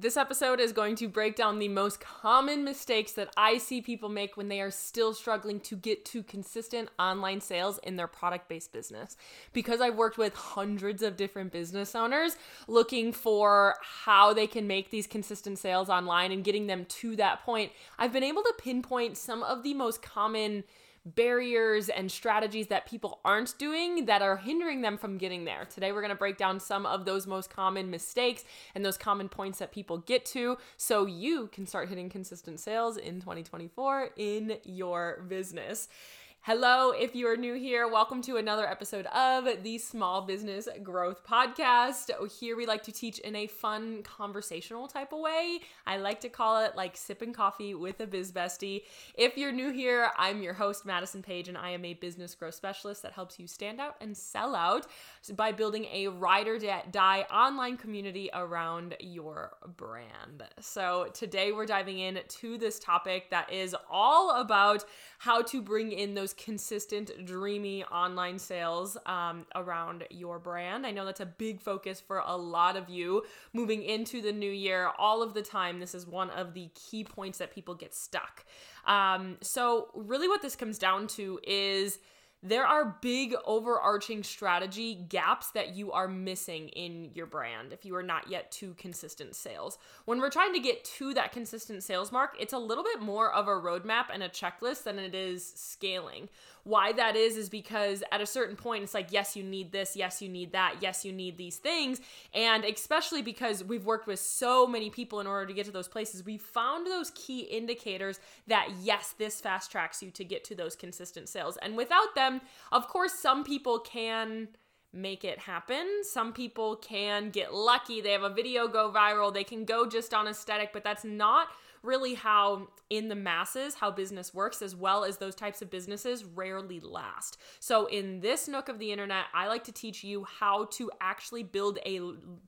This episode is going to break down the most common mistakes that I see people make when they are still struggling to get to consistent online sales in their product based business. Because I've worked with hundreds of different business owners looking for how they can make these consistent sales online and getting them to that point, I've been able to pinpoint some of the most common barriers and strategies that people aren't doing that are hindering them from getting there. Today, we're going to break down some of those most common mistakes and those common points that people get to so you can start hitting consistent sales in 2024 in your business. Hello, if you are new here, welcome to another episode of the Small Business Growth Podcast. Here we like to teach in a fun conversational type of way. I like to call it like sipping coffee with a biz bestie. If you're new here, I'm your host, Madison Page, and I am a business growth specialist that helps you stand out and sell out by building a ride or die online community around your brand. So today we're diving in to this topic that is all about how to bring in those consistent, dreamy online sales um, around your brand. I know that's a big focus for a lot of you moving into the new year. All of the time, this is one of the key points that people get stuck. Um, so, really, what this comes down to is there are big overarching strategy gaps that you are missing in your brand if you are not yet to consistent sales. When we're trying to get to that consistent sales mark, it's a little bit more of a roadmap and a checklist than it is scaling. Why that is, is because at a certain point, it's like, yes, you need this, yes, you need that, yes, you need these things. And especially because we've worked with so many people in order to get to those places, we found those key indicators that, yes, this fast tracks you to get to those consistent sales. And without them, of course, some people can make it happen. Some people can get lucky. They have a video go viral. They can go just on aesthetic, but that's not really how in the masses how business works as well as those types of businesses rarely last. So in this nook of the internet, I like to teach you how to actually build a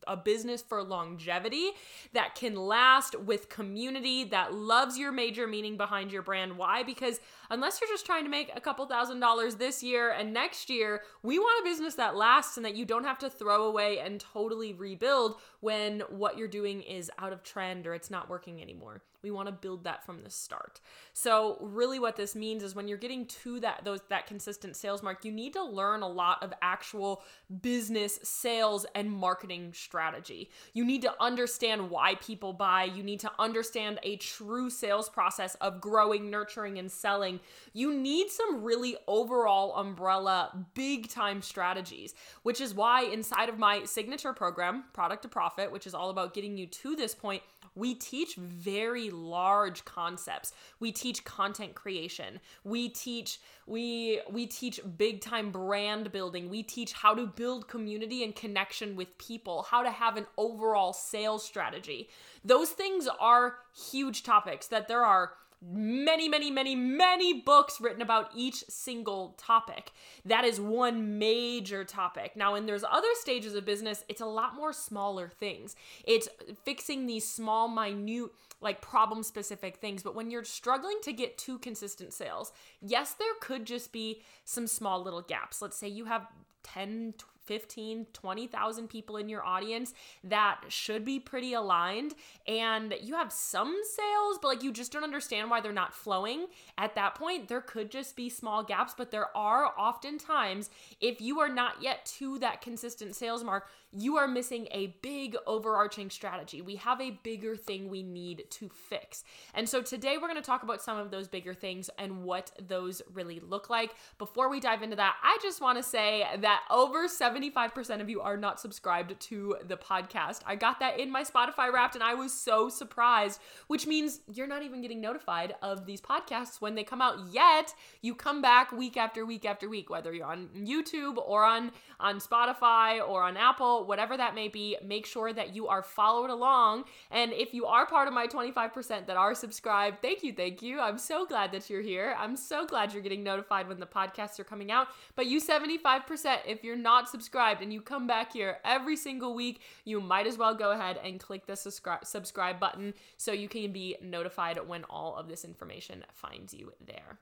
a business for longevity that can last with community that loves your major meaning behind your brand. Why? Because unless you're just trying to make a couple thousand dollars this year and next year, we want a business that lasts and that you don't have to throw away and totally rebuild when what you're doing is out of trend or it's not working anymore. We want to build that from the start. So really what this means is when you're getting to that those that consistent sales mark, you need to learn a lot of actual business sales and marketing strategy. You need to understand why people buy. You need to understand a true sales process of growing, nurturing and selling. You need some really overall umbrella big time strategies, which is why inside of my signature program, Product to Profit, which is all about getting you to this point, we teach very large concepts. We teach content creation. We teach we we teach big time brand building. We teach how to build community and connection with people, how to have an overall sales strategy. Those things are huge topics that there are many, many, many, many books written about each single topic. That is one major topic. Now, when there's other stages of business, it's a lot more smaller things. It's fixing these small, minute, like problem specific things. But when you're struggling to get to consistent sales, yes, there could just be some small little gaps. Let's say you have 10, 15, 20,000 people in your audience that should be pretty aligned and you have some sales but like you just don't understand why they're not flowing. At that point, there could just be small gaps, but there are oftentimes if you are not yet to that consistent sales mark, you are missing a big overarching strategy. We have a bigger thing we need to fix. And so today we're going to talk about some of those bigger things and what those really look like. Before we dive into that, I just want to say that over 75% of you are not subscribed to the podcast. I got that in my Spotify wrapped and I was so surprised, which means you're not even getting notified of these podcasts when they come out yet. You come back week after week after week, whether you're on YouTube or on on Spotify or on Apple whatever that may be, make sure that you are followed along. And if you are part of my 25% that are subscribed, thank you, thank you. I'm so glad that you're here. I'm so glad you're getting notified when the podcasts are coming out. But you 75%, if you're not subscribed and you come back here every single week, you might as well go ahead and click the subscribe subscribe button so you can be notified when all of this information finds you there.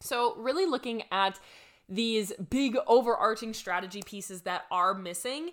So, really looking at these big overarching strategy pieces that are missing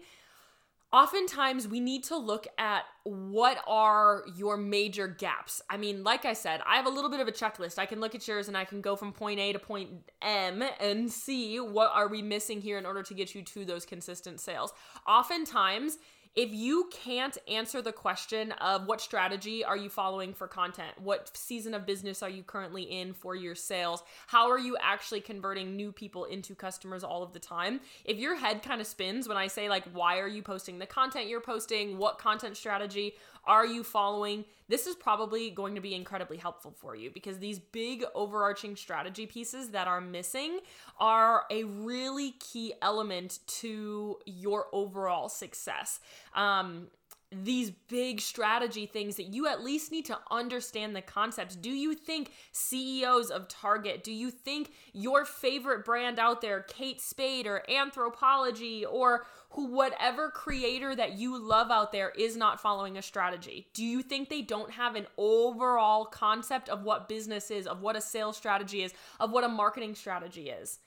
oftentimes we need to look at what are your major gaps. I mean, like I said, I have a little bit of a checklist. I can look at yours and I can go from point A to point M and see what are we missing here in order to get you to those consistent sales. Oftentimes, if you can't answer the question of what strategy are you following for content, what season of business are you currently in for your sales, how are you actually converting new people into customers all of the time, if your head kind of spins when I say, like, why are you posting the content you're posting, what content strategy are you following? This is probably going to be incredibly helpful for you because these big overarching strategy pieces that are missing are a really key element to your overall success. Um, these big strategy things that you at least need to understand the concepts. Do you think CEOs of Target, do you think your favorite brand out there, Kate Spade or Anthropologie or who whatever creator that you love out there is not following a strategy? Do you think they don't have an overall concept of what business is, of what a sales strategy is, of what a marketing strategy is?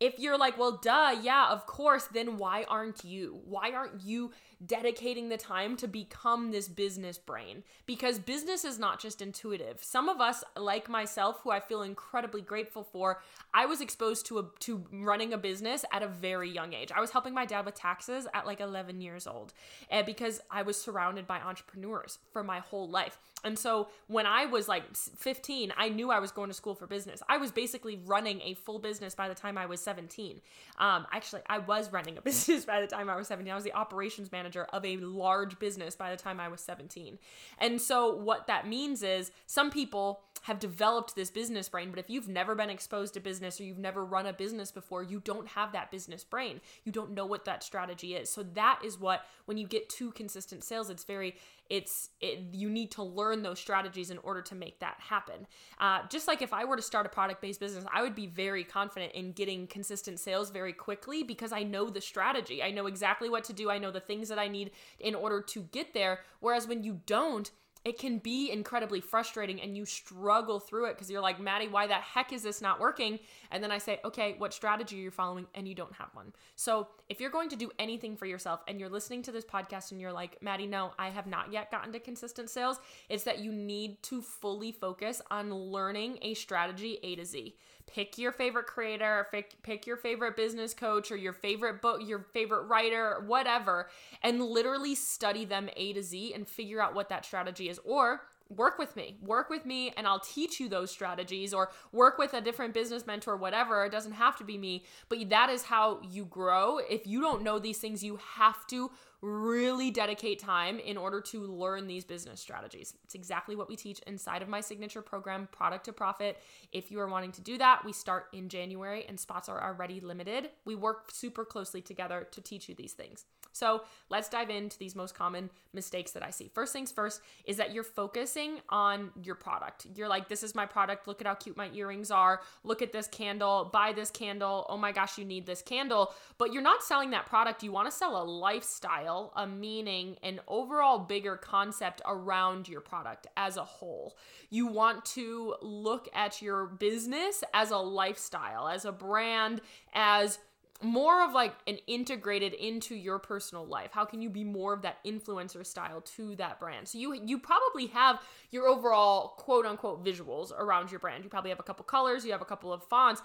If you're like, well, duh, yeah, of course, then why aren't you? Why aren't you dedicating the time to become this business brain because business is not just intuitive. Some of us, like myself, who I feel incredibly grateful for, I was exposed to a, to running a business at a very young age. I was helping my dad with taxes at like 11 years old, and because I was surrounded by entrepreneurs for my whole life. And so when I was like 15, I knew I was going to school for business. I was basically running a full business by the time I was 17. Um, actually, I was running a business by the time I was 17. I was the operations manager of a large business by the time I was 17. And so what that means is some people have developed this business brain, but if you've never been exposed to business or you've never run a business before, you don't have that business brain. You don't know what that strategy is. So that is what when you get to consistent sales, it's very it's it, you need to learn those strategies in order to make that happen. Uh, just like if I were to start a product based business, I would be very confident in getting consistent sales very quickly because I know the strategy. I know exactly what to do. I know the things that I need in order to get there. Whereas when you don't, it can be incredibly frustrating and you struggle through it because you're like, Maddie, why the heck is this not working? And then I say, okay, what strategy are you following? And you don't have one. So if you're going to do anything for yourself and you're listening to this podcast and you're like, Maddie, no, I have not yet gotten to consistent sales, it's that you need to fully focus on learning a strategy A to Z pick your favorite creator, pick, your favorite business coach or your favorite book, your favorite writer, whatever, and literally study them A to Z and figure out what that strategy is. Or work with me work with me and i'll teach you those strategies or work with a different business mentor whatever it doesn't have to be me but that is how you grow if you don't know these things you have to really dedicate time in order to learn these business strategies. It's exactly what we teach inside of my signature program, Product to Profit. If you are wanting to do that, we start in January and spots are already limited. We work super closely together to teach you these things. So let's dive into these most common mistakes that I see. First things first is that you're focusing on your product. You're like, this is my product. Look at how cute my earrings are. Look at this candle. Buy this candle. Oh my gosh, you need this candle. But you're not selling that product. You want to sell a lifestyle, a meaning, an overall bigger concept around your product as a whole. You want to look at your business as a lifestyle, as a brand, as more of like an integrated into your personal life. How can you be more of that influencer style to that brand? So you you probably have your overall quote unquote visuals around your brand. You probably have a couple colors you have a couple of fonts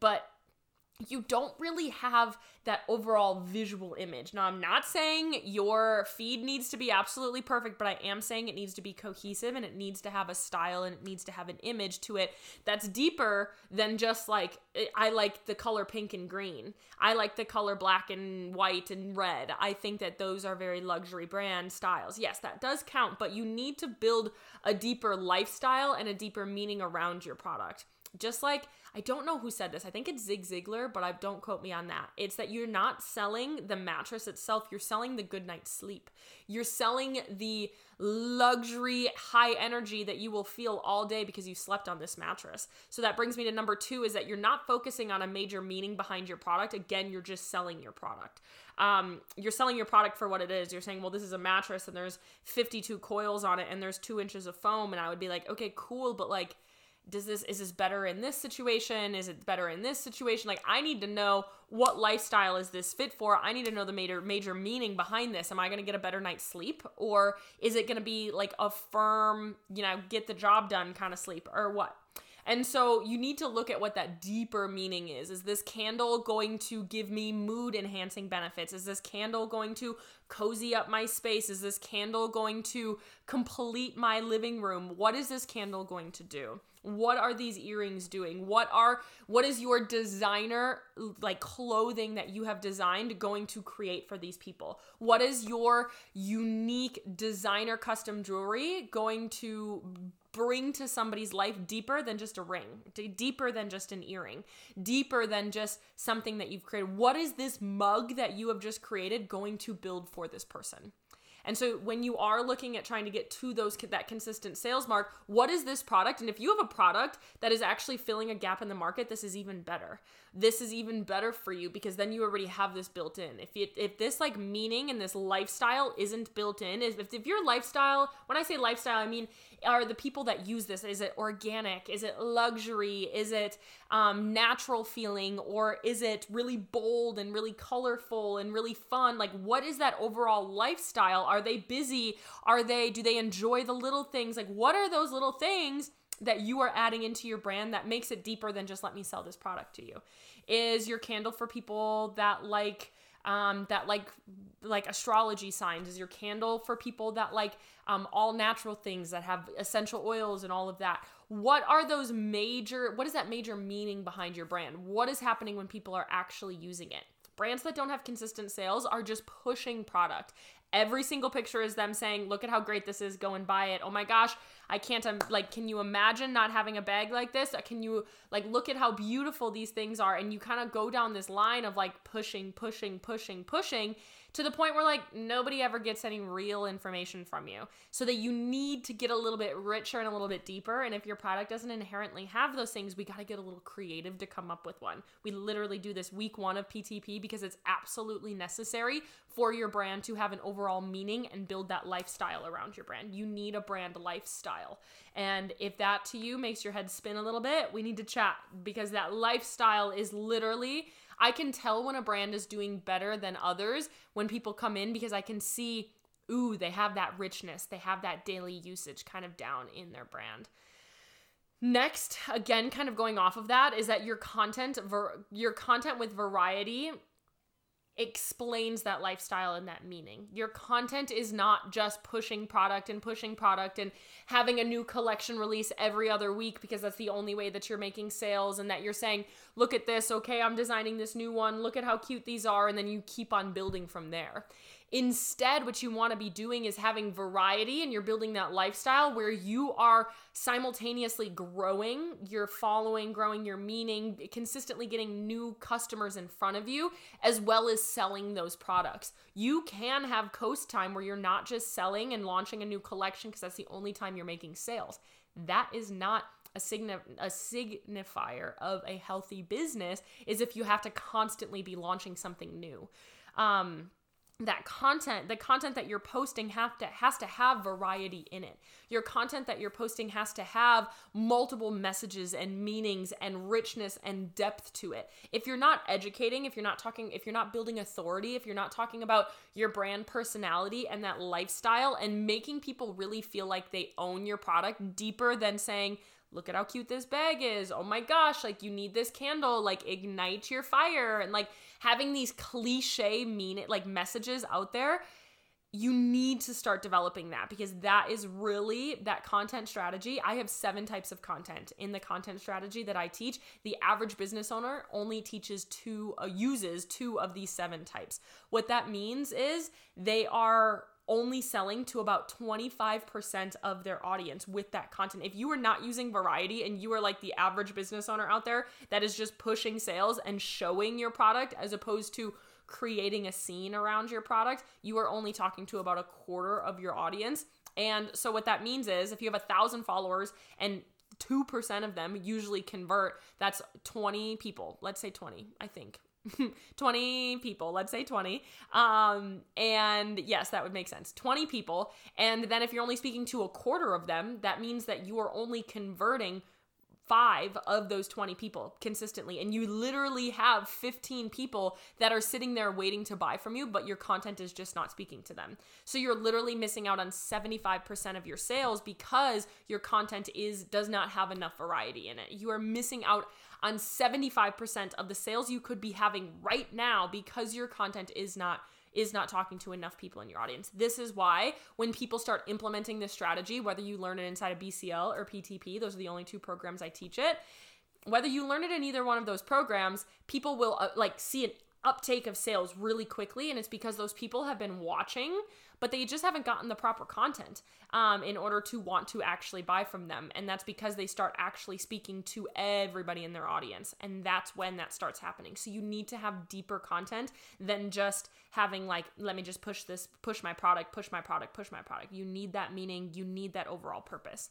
but you don't really have that overall visual image. Now, I'm not saying your feed needs to be absolutely perfect, but I am saying it needs to be cohesive and it needs to have a style and it needs to have an image to it that's deeper than just like, I like the color pink and green. I like the color black and white and red. I think that those are very luxury brand styles. Yes, that does count, but you need to build a deeper lifestyle and a deeper meaning around your product. Just like I don't know who said this. I think it's Zig Ziglar, but I don't quote me on that. It's that you're not selling the mattress itself, you're selling the good night's sleep. You're selling the luxury high energy that you will feel all day because you slept on this mattress. So that brings me to number 2 is that you're not focusing on a major meaning behind your product. Again, you're just selling your product. Um, you're selling your product for what it is. You're saying, well, this is a mattress and there's 52 coils on it and there's two inches of foam. And I would be like, okay, cool, but like, does this is this better in this situation is it better in this situation like i need to know what lifestyle is this fit for i need to know the major major meaning behind this am i going to get a better night's sleep or is it going to be like a firm you know get the job done kind of sleep or what and so you need to look at what that deeper meaning is. Is this candle going to give me mood enhancing benefits? Is this candle going to cozy up my space? Is this candle going to complete my living room? What is this candle going to do? What are these earrings doing? What are what is your designer like clothing that you have designed going to create for these people? What is your unique designer custom jewelry going to bring to somebody's life deeper than just a ring, deeper than just an earring, deeper than just something that you've created. What is this mug that you have just created going to build for this person? And so when you are looking at trying to get to those that consistent sales mark, what is this product? And if you have a product that is actually filling a gap in the market, this is even better. This is even better for you because then you already have this built in. If it, if this like meaning and this lifestyle isn't built in, if, if your lifestyle, when I say lifestyle, I mean are the people that use this is it organic? Is it luxury? Is it um, natural feeling? Or is it really bold and really colorful and really fun? Like what is that overall lifestyle? Are they busy? Are they do they enjoy the little things? Like what are those little things that you are adding into your brand that makes it deeper than just let me sell this product to you is your candle for people that like um, that like like astrology signs is your candle for people that like um, all natural things that have essential oils and all of that. What are those major what is that major meaning behind your brand? What is happening when people are actually using it? Brands that don't have consistent sales are just pushing product every single picture is them saying look at how great this is go and buy it. Oh my gosh i can't um, like can you imagine not having a bag like this? Can you like look at how beautiful these things are. And you kind of go down this line of like pushing pushing pushing pushing to the point where like nobody ever gets any real information from you. So that you need to get a little bit richer and a little bit deeper. And if your product doesn't inherently have those things, we got to get a little creative to come up with one. We literally do this week one of PTP because it's absolutely necessary for your brand to have an overall meaning and build that lifestyle around your brand. You need a brand lifestyle. And if that to you makes your head spin a little bit, we need to chat because that lifestyle is literally I can tell when a brand is doing better than others when people come in because I can see, ooh, they have that richness, they have that daily usage kind of down in their brand. Next, again, kind of going off of that, is that your content, ver- your content with variety explains that lifestyle and that meaning. Your content is not just pushing product and pushing product and having a new collection release every other week because that's the only way that you're making sales and that you're saying, look at this, okay, I'm designing this new one, look at how cute these are, and then you keep on building from there. Instead, what you want to be doing is having variety and you're building that lifestyle where you are simultaneously growing your following, growing your meaning, consistently getting new customers in front of you, as well as selling those products. You can have coast time where you're not just selling and launching a new collection because that's the only time you're making sales. That is not a, signif- a signifier of a healthy business is if you have to constantly be launching something new. Um, that content the content that you're posting have to has to have variety in it. Your content that you're posting has to have multiple messages and meanings and richness and depth to it. If you're not educating if you're not talking if you're not building authority if you're not talking about your brand personality and that lifestyle and making people really feel like they own your product deeper than saying look at how cute this bag is. Oh my gosh, like you need this candle, like ignite your fire. And like having these cliche mean it like messages out there. You need to start developing that because that is really that content strategy. I have seven types of content in the content strategy that I teach. The average business owner only teaches two, uh, uses two of these seven types. What that means is they are only selling to about 25% of their audience with that content. If you are not using variety and you are like the average business owner out there that is just pushing sales and showing your product as opposed to creating a scene around your product, you are only talking to about a quarter of your audience. And so what that means is if you have a thousand followers and 2% of them usually convert, that's 20 people. Let's say 20, I think. 20 people, let's say 20. Um, and yes, that would make sense. 20 people. And then if you're only speaking to a quarter of them, that means that you are only converting five of those 20 people consistently and you literally have 15 people that are sitting there waiting to buy from you but your content is just not speaking to them so you're literally missing out on 75% of your sales because your content is does not have enough variety in it you are missing out on 75% of the sales you could be having right now because your content is not is not talking to enough people in your audience. This is why when people start implementing this strategy, whether you learn it inside of BCL or PTP, those are the only two programs I teach it. Whether you learn it in either one of those programs, people will uh, like see an uptake of sales really quickly and it's because those people have been watching but they just haven't gotten the proper content um, in order to want to actually buy from them. And that's because they start actually speaking to everybody in their audience. And that's when that starts happening. So you need to have deeper content than just having, like, let me just push this, push my product, push my product, push my product. You need that meaning, you need that overall purpose.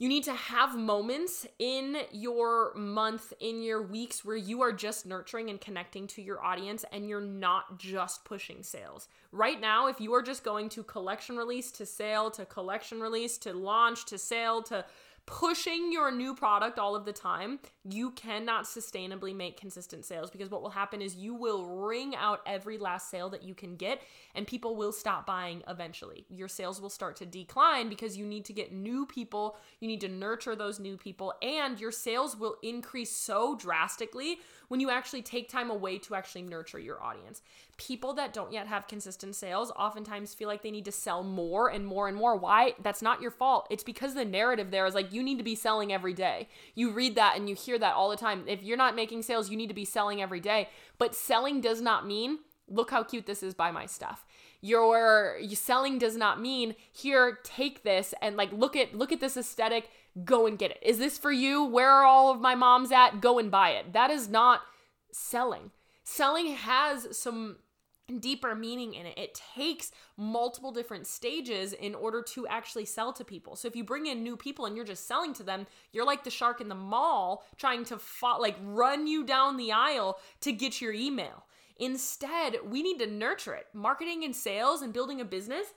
You need to have moments in your month, in your weeks where you are just nurturing and connecting to your audience and you're not just pushing sales. Right now, if you are just going to collection release to sale to collection release to launch to sale to pushing your new product all of the time, you cannot sustainably make consistent sales because what will happen is you will wring out every last sale that you can get and people will stop buying eventually. Your sales will start to decline because you need to get new people, you need to nurture those new people, and your sales will increase so drastically when you actually take time away to actually nurture your audience. People that don't yet have consistent sales oftentimes feel like they need to sell more and more and more. Why? That's not your fault. It's because the narrative there is like you need to be selling every day. You read that and you hear that all the time. If you're not making sales, you need to be selling every day. But selling does not mean look how cute this is buy my stuff your selling does not mean here take this and like look at look at this aesthetic go and get it. Is this for you? Where are all of my moms at? Go and buy it. That is not selling. Selling has some deeper meaning in it. It takes multiple different stages in order to actually sell to people. So if you bring in new people and you're just selling to them, you're like the shark in the mall trying to like run you down the aisle to get your email. Instead, we need to nurture it. Marketing and sales and building a business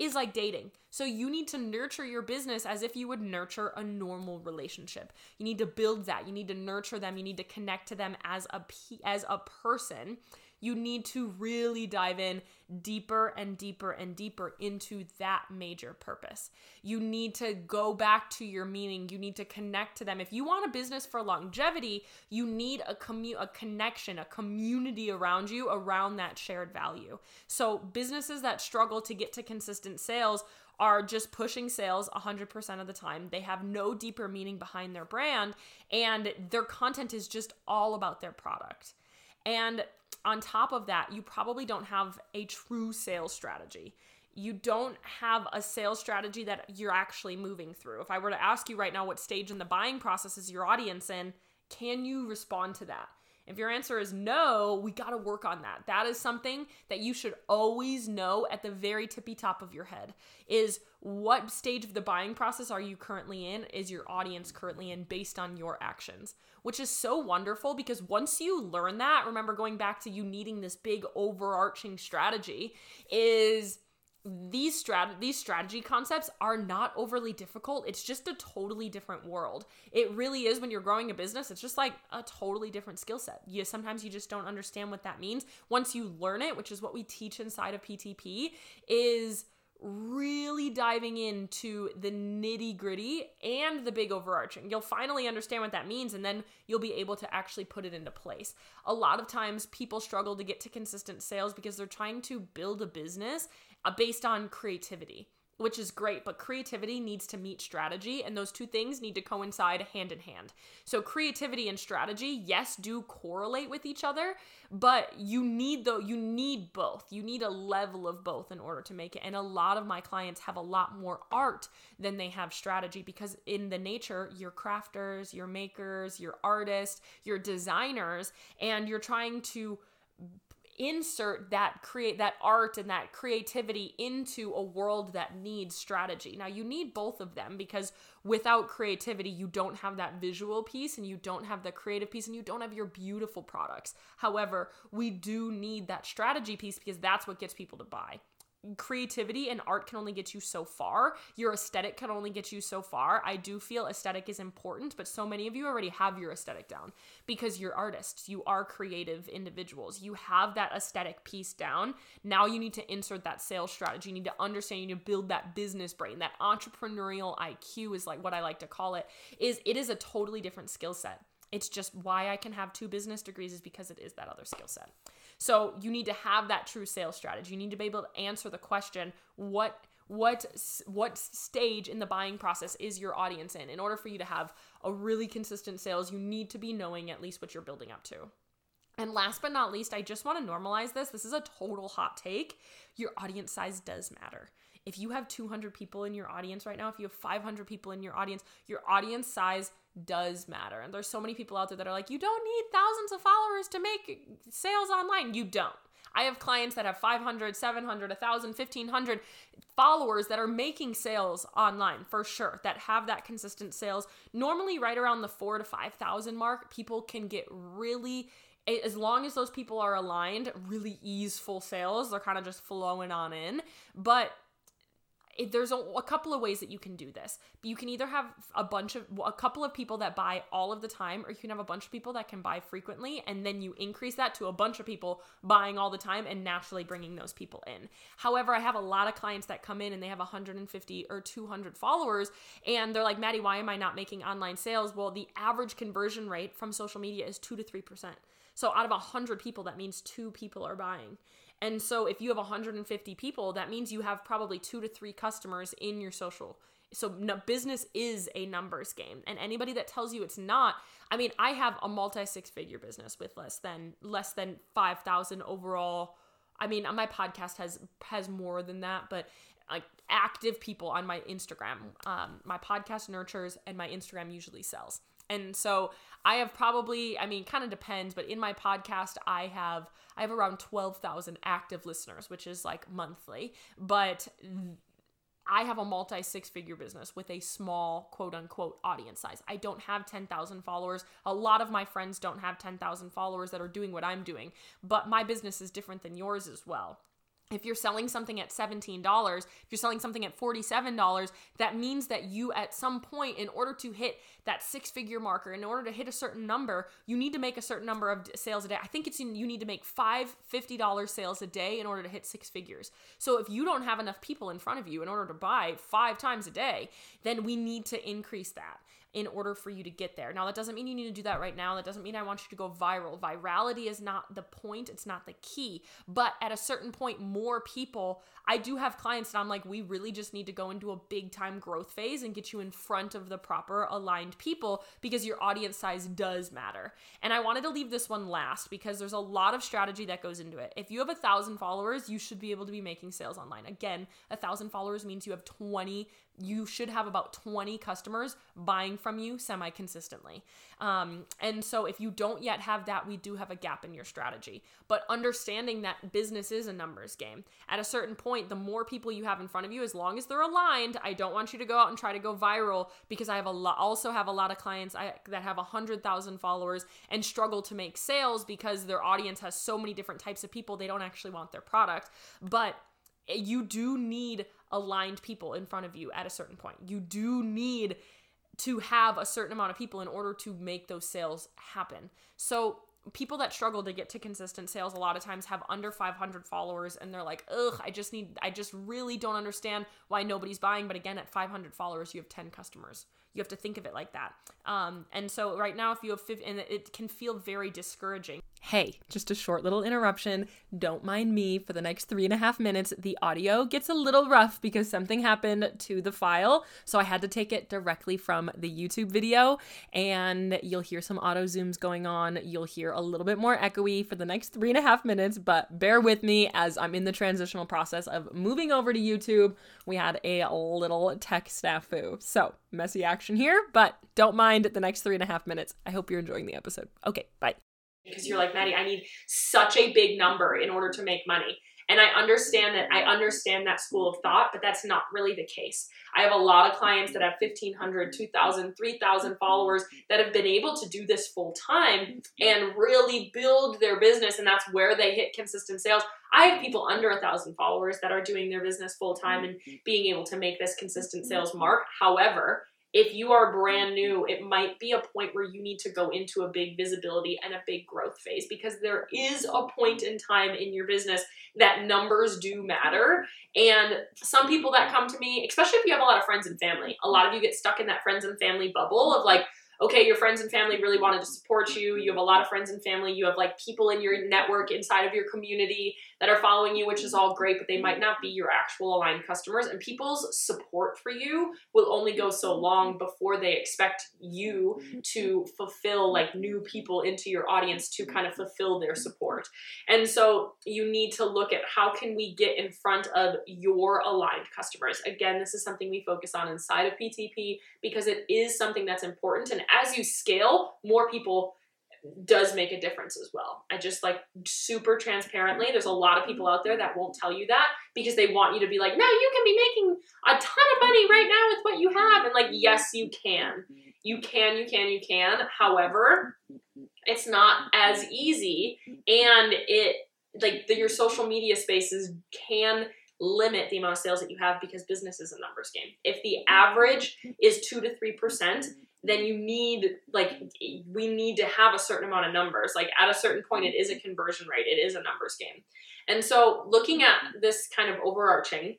is like dating. So you need to nurture your business as if you would nurture a normal relationship. You need to build that. You need to nurture them. You need to connect to them as a as a person you need to really dive in deeper and deeper and deeper into that major purpose. You need to go back to your meaning. You need to connect to them. If you want a business for longevity, you need a commu- a connection, a community around you around that shared value. So, businesses that struggle to get to consistent sales are just pushing sales 100% of the time. They have no deeper meaning behind their brand, and their content is just all about their product. And on top of that, you probably don't have a true sales strategy. You don't have a sales strategy that you're actually moving through. If I were to ask you right now what stage in the buying process is your audience in, can you respond to that? If your answer is no, we got to work on that. That is something that you should always know at the very tippy top of your head is what stage of the buying process are you currently in? Is your audience currently in based on your actions? Which is so wonderful because once you learn that, remember going back to you needing this big overarching strategy is these strat these strategy concepts are not overly difficult. It's just a totally different world. It really is when you're growing a business. It's just like a totally different skill set. You sometimes you just don't understand what that means. Once you learn it, which is what we teach inside of PTP, is really diving into the nitty gritty and the big overarching. You'll finally understand what that means, and then you'll be able to actually put it into place. A lot of times, people struggle to get to consistent sales because they're trying to build a business Uh, based on creativity which is great, but creativity needs to meet strategy, and those two things need to coincide hand in hand. So, creativity and strategy, yes, do correlate with each other, but you need though you need both. You need a level of both in order to make it. And a lot of my clients have a lot more art than they have strategy because in the nature, you're crafters, you're makers, you're artists, you're designers, and you're trying to insert that create that art and that creativity into a world that needs strategy. Now you need both of them because without creativity you don't have that visual piece and you don't have the creative piece and you don't have your beautiful products. However, we do need that strategy piece because that's what gets people to buy. Creativity and art can only get you so far. Your aesthetic can only get you so far. I do feel aesthetic is important, but so many of you already have your aesthetic down because you're artists. You are creative individuals. You have that aesthetic piece down. Now you need to insert that sales strategy. You need to understand, you need to build that business brain. That entrepreneurial IQ is like what I like to call it. Is it is a totally different skill set. It's just why I can have two business degrees is because it is that other skill set. So you need to have that true sales strategy. You need to be able to answer the question, what what what stage in the buying process is your audience in? In order for you to have a really consistent sales, you need to be knowing at least what you're building up to. And last but not least, I just want to normalize this. This is a total hot take. Your audience size does matter. If you have 200 people in your audience right now, if you have 500 people in your audience, your audience size does matter. And there's so many people out there that are like, you don't need thousands of followers to make sales online. You don't. I have clients that have 500, 700, 1,000, 1,500 followers that are making sales online for sure, that have that consistent sales. Normally, right around the four to 5,000 mark, people can get really as long as those people are aligned, really easeful sales. They're kind of just flowing on in. But there's a, a, couple of ways that you can do this. You can either have a bunch of a couple of people that buy all of the time, or you can have a bunch of people that can buy frequently, and then you increase that to a bunch of people buying all the time and naturally bringing those people in. However, I have a lot of clients that come in and they have 150 or 200 followers, and they're like, Maddie, why am I not making online sales? Well, the average conversion rate from social media is two to three percent. So out of 100 people, that means two people are buying. And so if you have 150 people, that means you have probably two to three customers in your social. So no, business is a numbers game. And anybody that tells you it's not, I mean, I have a multi six figure business with less than less than 5,000 overall. I mean, my podcast has has more than that, but like active people on my Instagram. Um, my podcast nurtures and my Instagram usually sells. And so I have probably, I mean, kind of depends, but in my podcast, I have I have around twelve thousand active listeners, which is like monthly. But I have a multi six figure business with a small quote unquote audience size. I don't have 10,000 followers. A lot of my friends don't have 10,000 followers that are doing what I'm doing, but my business is different than yours as well if you're selling something at $17, if you're selling something at $47, that means that you at some point in order to hit that six figure marker, in order to hit a certain number, you need to make a certain number of sales a day. I think it's in, you need to make five $50 sales a day in order to hit six figures. So if you don't have enough people in front of you in order to buy five times a day, then we need to increase that in order for you to get there. Now, that doesn't mean you need to do that right now. That doesn't mean I want you to go viral. Virality is not the point, it's not the key. But at a certain point, more people, I do have clients that I'm like, we really just need to go into a big time growth phase and get you in front of the proper aligned people because your audience size does matter. And I wanted to leave this one last because there's a lot of strategy that goes into it. If you have a thousand followers, you should be able to be making sales online. Again, a thousand followers means you have 20 you should have about 20 customers buying from you semi consistently. Um, and so, if you don't yet have that, we do have a gap in your strategy. But understanding that business is a numbers game. At a certain point, the more people you have in front of you, as long as they're aligned, I don't want you to go out and try to go viral because I have a also have a lot of clients I, that have 100,000 followers and struggle to make sales because their audience has so many different types of people, they don't actually want their product. But you do need aligned people in front of you at a certain point. You do need to have a certain amount of people in order to make those sales happen. So, people that struggle to get to consistent sales a lot of times have under 500 followers and they're like, ugh, I just need, I just really don't understand why nobody's buying. But again, at 500 followers, you have 10 customers. You have to think of it like that. Um, and so right now, if you have, 50, and it can feel very discouraging. Hey, just a short little interruption. Don't mind me for the next three and a half minutes. The audio gets a little rough because something happened to the file. So I had to take it directly from the YouTube video, and you'll hear some auto zooms going on. You'll hear a little bit more echoey for the next three and a half minutes, but bear with me as I'm in the transitional process of moving over to YouTube. We had a little tech snafu. So messy action here, but don't mind the next three and a half minutes. I hope you're enjoying the episode. Okay, bye because you're like, Maddie, I need such a big number in order to make money. And I understand that I understand that school of thought, but that's not really the case. I have a lot of clients that have 1500, 2000, 3000 followers that have been able to do this full time and really build their business and that's where they hit consistent sales. I have people under a thousand followers that are doing their business full time and being able to make this consistent sales mark. However, if you are brand new, it might be a point where you need to go into a big visibility and a big growth phase because there is a point in time in your business that numbers do matter. And some people that come to me, especially if you have a lot of friends and family, a lot of you get stuck in that friends and family bubble of like, okay, your friends and family really wanted to support you. You have a lot of friends and family. You have like people in your network inside of your community that are following you, which is all great, but they might not be your actual aligned customers. And people's support for you will only go so long before they expect you to fulfill like new people into your audience to kind of fulfill their support. And so you need to look at how can we get in front of your aligned customers. Again, this is something we focus on inside of PTP because it is something that's important. And as you scale, more people does make a difference as well. I just like super transparently, there's a lot of people out there that won't tell you that because they want you to be like, no, you can be making a ton of money right now with what you have. And like, yes, you can. You can, you can, you can. However, it's not as easy and it like the, your social media spaces can limit the amount of sales that you have because business is a numbers game. If the average is 2 to 3%, then you need like we need to have a certain amount of numbers. Like at a certain point it is a conversion rate. It is a numbers game. And so looking at this kind of overarching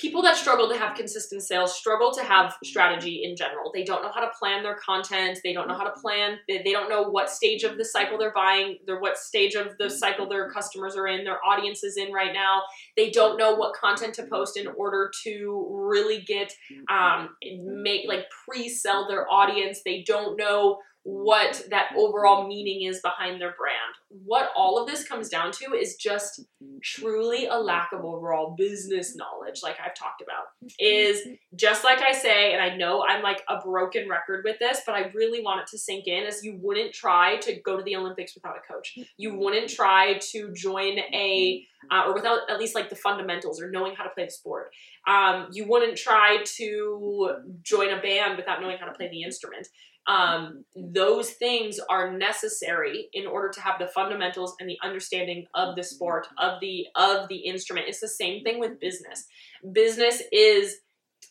people that struggle to have consistent sales struggle to have strategy in general. They don't know how to plan their content. They don't know how to plan. They, they don't know what stage of the cycle they're buying, their what stage of the cycle their customers are in, their audience is in right now. They don't know what content to post in order to really get um, make like pre-sell their audience. They don't know what that overall meaning is behind their brand. What all of this comes down to is just truly a lack of overall business knowledge, like I've talked about. Is just like I say, and I know I'm like a broken record with this, but I really want it to sink in is you wouldn't try to go to the Olympics without a coach. You wouldn't try to join a uh, or without at least like the fundamentals or knowing how to play the sport. Um, you wouldn't try to join a band without knowing how to play the instrument um, those things are necessary in order to have the fundamentals and the understanding of the sport of the of the instrument. It's the same thing with business. Business is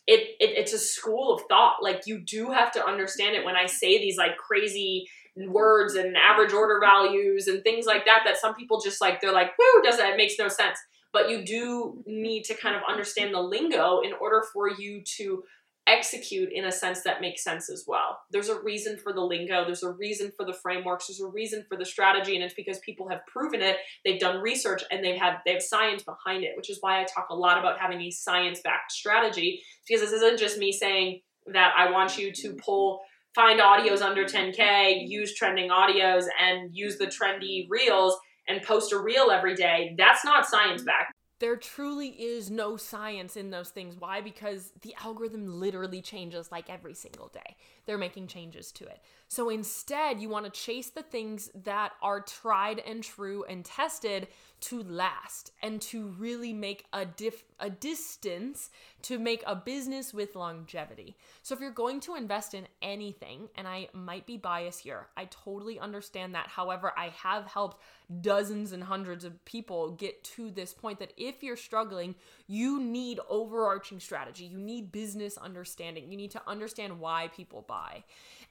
it, it it's a school of thought. Like you do have to understand it when i say these like crazy words and average order values and things like that that some people just like they're like whoo does that it makes no sense. But you do need to kind of understand the lingo in order for you to execute in a sense that makes sense as well. There's a reason for the lingo, there's a reason for the frameworks, there's a reason for the strategy, and it's because people have proven it, they've done research, and they've had they have science behind it, which is why I talk a lot about having a science-backed strategy, because this isn't just me saying that I want you to pull find audios under 10k, use trending audios, and use the trendy reels and post a reel every day. That's not science backed there truly is no science in those things. Why? Because the algorithm literally changes like every single day. They're making changes to it. So instead, you want to chase the things that are tried and true and tested to last and to really make a diff a distance to make a business with longevity. So if you're going to invest in anything, and I might be biased here, I totally understand that. However, I have helped dozens and hundreds of people get to this point that if you're struggling, you need overarching strategy. You need business understanding. You need to understand why people buy.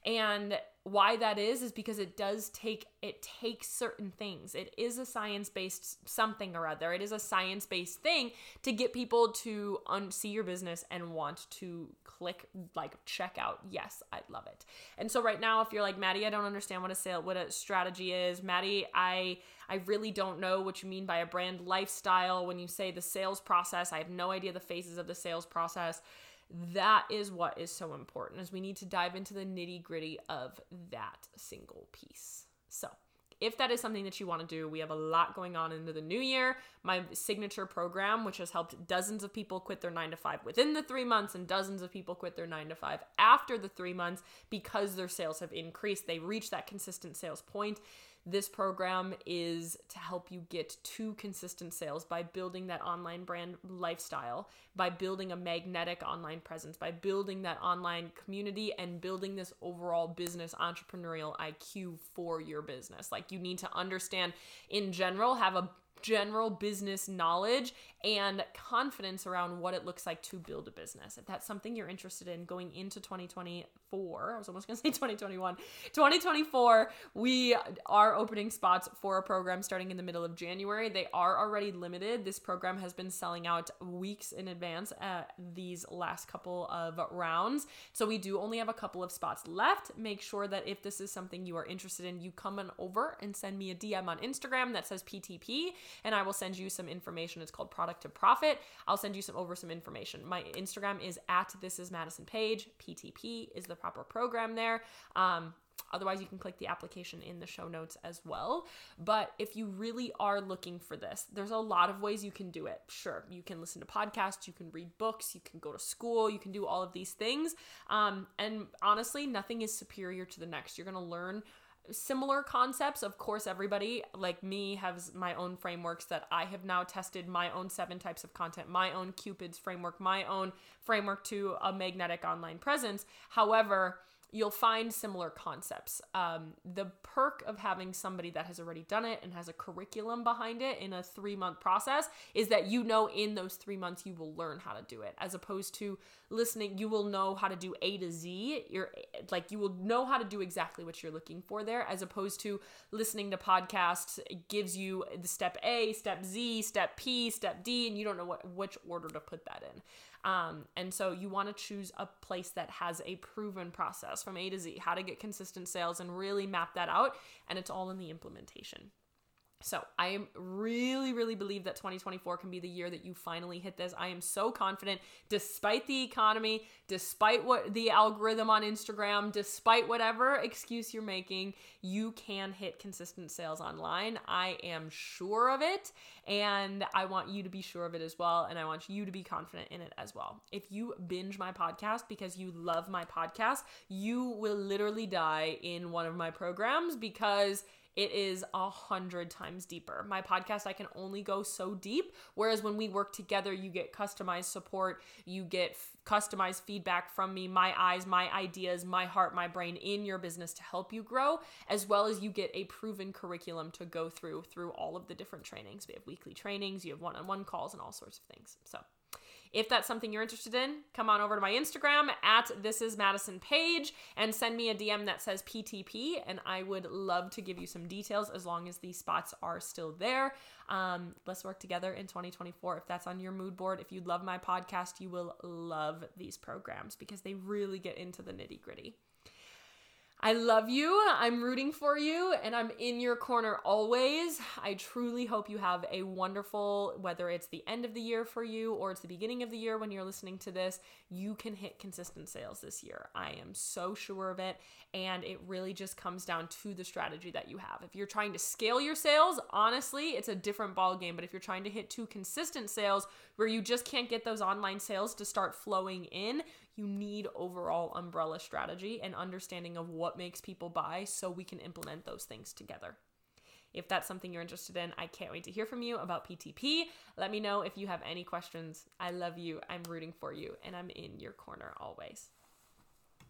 And why that is is because it does take it takes certain things. It is a science-based something or other. It is a science-based thing to get people to un- see your business and want to click like check out. Yes, I love it. And so right now if you're like Maddie, I don't understand what a sale what a strategy is. Maddie, I I really don't know what you mean by a brand lifestyle when you say the sales process. I have no idea the phases of the sales process that is what is so important is we need to dive into the nitty gritty of that single piece so if that is something that you want to do, we have a lot going on into the new year. My signature program, which has helped dozens of people quit their nine to five within the three months, and dozens of people quit their nine to five after the three months because their sales have increased. They reach that consistent sales point This program is to help you get to consistent sales by building that online brand lifestyle, by building a magnetic online presence, by building that online community and building this overall business entrepreneurial IQ for your business. Like you need to understand in general, have a general business knowledge and confidence around what it looks like to build a business. If that's something you're interested in going into 2024, I was almost going to say 2021, 2024, we are opening spots for a program starting in the middle of January. They are already limited. This program has been selling out weeks in advance at these last couple of rounds. So we do only have a couple of spots left. Make sure that if this is something you are interested in, you come on over and send me a DM on Instagram that says PTP and I will send you some information. It's called Product to Profit. I'll send you some over some information. My Instagram is at this is Madison Page. PTP is the proper program there. Um, Otherwise, you can click the application in the show notes as well. But if you really are looking for this, there's a lot of ways you can do it. Sure, you can listen to podcasts, you can read books, you can go to school, you can do all of these things. Um, and honestly, nothing is superior to the next. You're going to learn similar concepts. Of course, everybody like me has my own frameworks that I have now tested my own seven types of content, my own Cupid's framework, my own framework to a magnetic online presence. However, you'll find similar concepts. Um, the perk of having somebody that has already done it and has a curriculum behind it in a three month process is that you know in those three months you will learn how to do it, as opposed to listening, you will know how to do A to Z. You're like, you will know how to do exactly what you're looking for there, as opposed to listening to podcasts it gives you the step A, step Z, step P, step D, and you don't know what which order to put that in. Um, and so you want to choose a place that has a proven process from A to Z, how to get consistent sales and really map that out. And it's all in the implementation. So I am really, really believe that 2024 can be the year that you finally hit this. I am so confident, despite the economy, despite what the algorithm on Instagram, despite whatever excuse you're making, you can hit consistent sales online. I am sure of it, and I want you to be sure of it as well. And I want you to be confident in it as well. If you binge my podcast because you love my podcast, you will literally die in one of my programs because it is a hundred times deeper. My podcast, I can only go so deep. Whereas when we work together, you get customized support, you get f- customized feedback from me, my eyes, my ideas, my heart, my brain in your business to help you grow, as well as you get a proven curriculum to go through through all of the different trainings. We have weekly trainings, you have one on one calls, and all sorts of things. So, if that's something you're interested in, come on over to my Instagram at this is Madison Page and send me a DM that says PTP, and I would love to give you some details as long as these spots are still there. Um, let's work together in 2024. If that's on your mood board, if you love my podcast, you will love these programs because they really get into the nitty gritty. I love you. I'm rooting for you and I'm in your corner always. I truly hope you have a wonderful, whether it's the end of the year for you or it's the beginning of the year when you're listening to this, you can hit consistent sales this year. I am so sure of it. And it really just comes down to the strategy that you have. If you're trying to scale your sales, honestly, it's a different ball game. But if you're trying to hit two consistent sales where you just can't get those online sales to start flowing in, you need overall umbrella strategy and understanding of what makes people buy so we can implement those things together. If that's something you're interested in, I can't wait to hear from you about PTP. Let me know if you have any questions. I love you. I'm rooting for you, and I'm in your corner always.